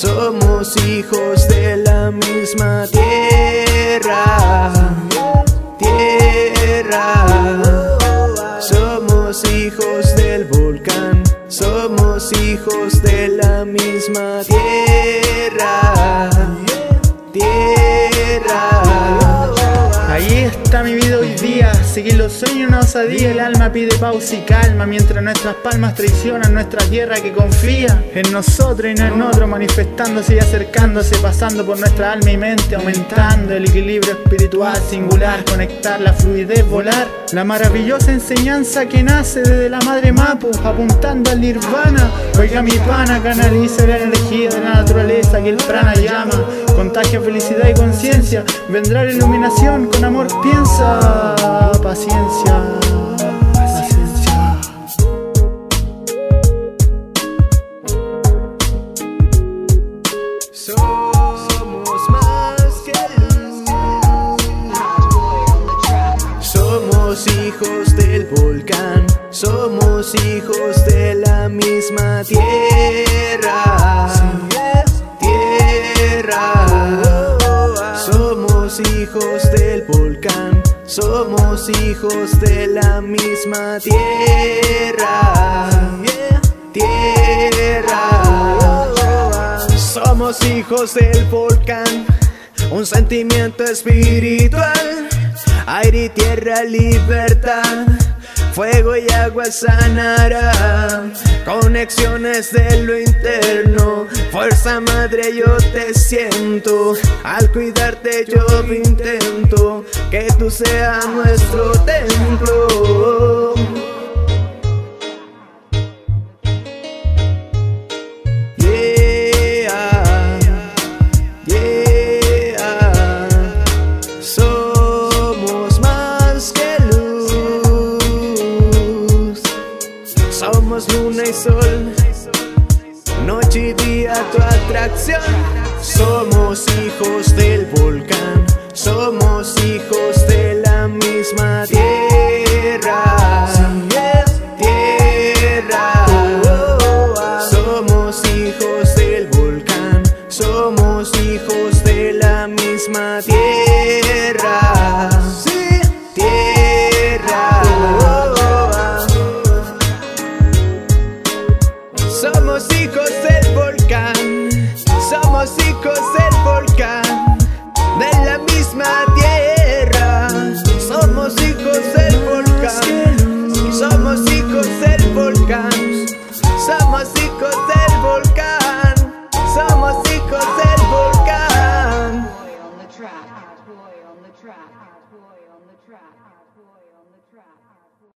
Somos hijos de la misma tierra, tierra. Somos hijos del volcán, somos hijos de la misma tierra. Ahí está mi vida hoy día, seguir los sueños una osadía, el alma pide pausa y calma, mientras nuestras palmas traicionan nuestra tierra que confía en nosotros y no en otro, manifestándose y acercándose, pasando por nuestra alma y mente, aumentando el equilibrio espiritual singular, conectar la fluidez, volar, la maravillosa enseñanza que nace desde la madre Mapu, apuntando al nirvana, oiga mi pana, canaliza la energía de la naturaleza que el prana llama, contagia felicidad y conciencia, vendrá la iluminación con amor piensa, paciencia. Somos hijos del volcán, somos hijos de la misma. Tierra. Somos hijos de la misma tierra. Tierra. Somos hijos del volcán, un sentimiento espiritual, aire y tierra, libertad. Fuego y agua sanará, conexiones de lo interno. Fuerza madre, yo te siento. Al cuidarte, yo intento que tú seas nuestro templo. Yeah, yeah. Somos más que luz. Somos luna y sol. Noche y día tu atracción. Somos hijos Somos hijos del volcán, somos hijos del volcán, de la misma tierra. Somos hijos del volcán, somos hijos del volcán, somos hijos del volcán, somos hijos del volcán. Boy on the track, boy on the track, boy on the track.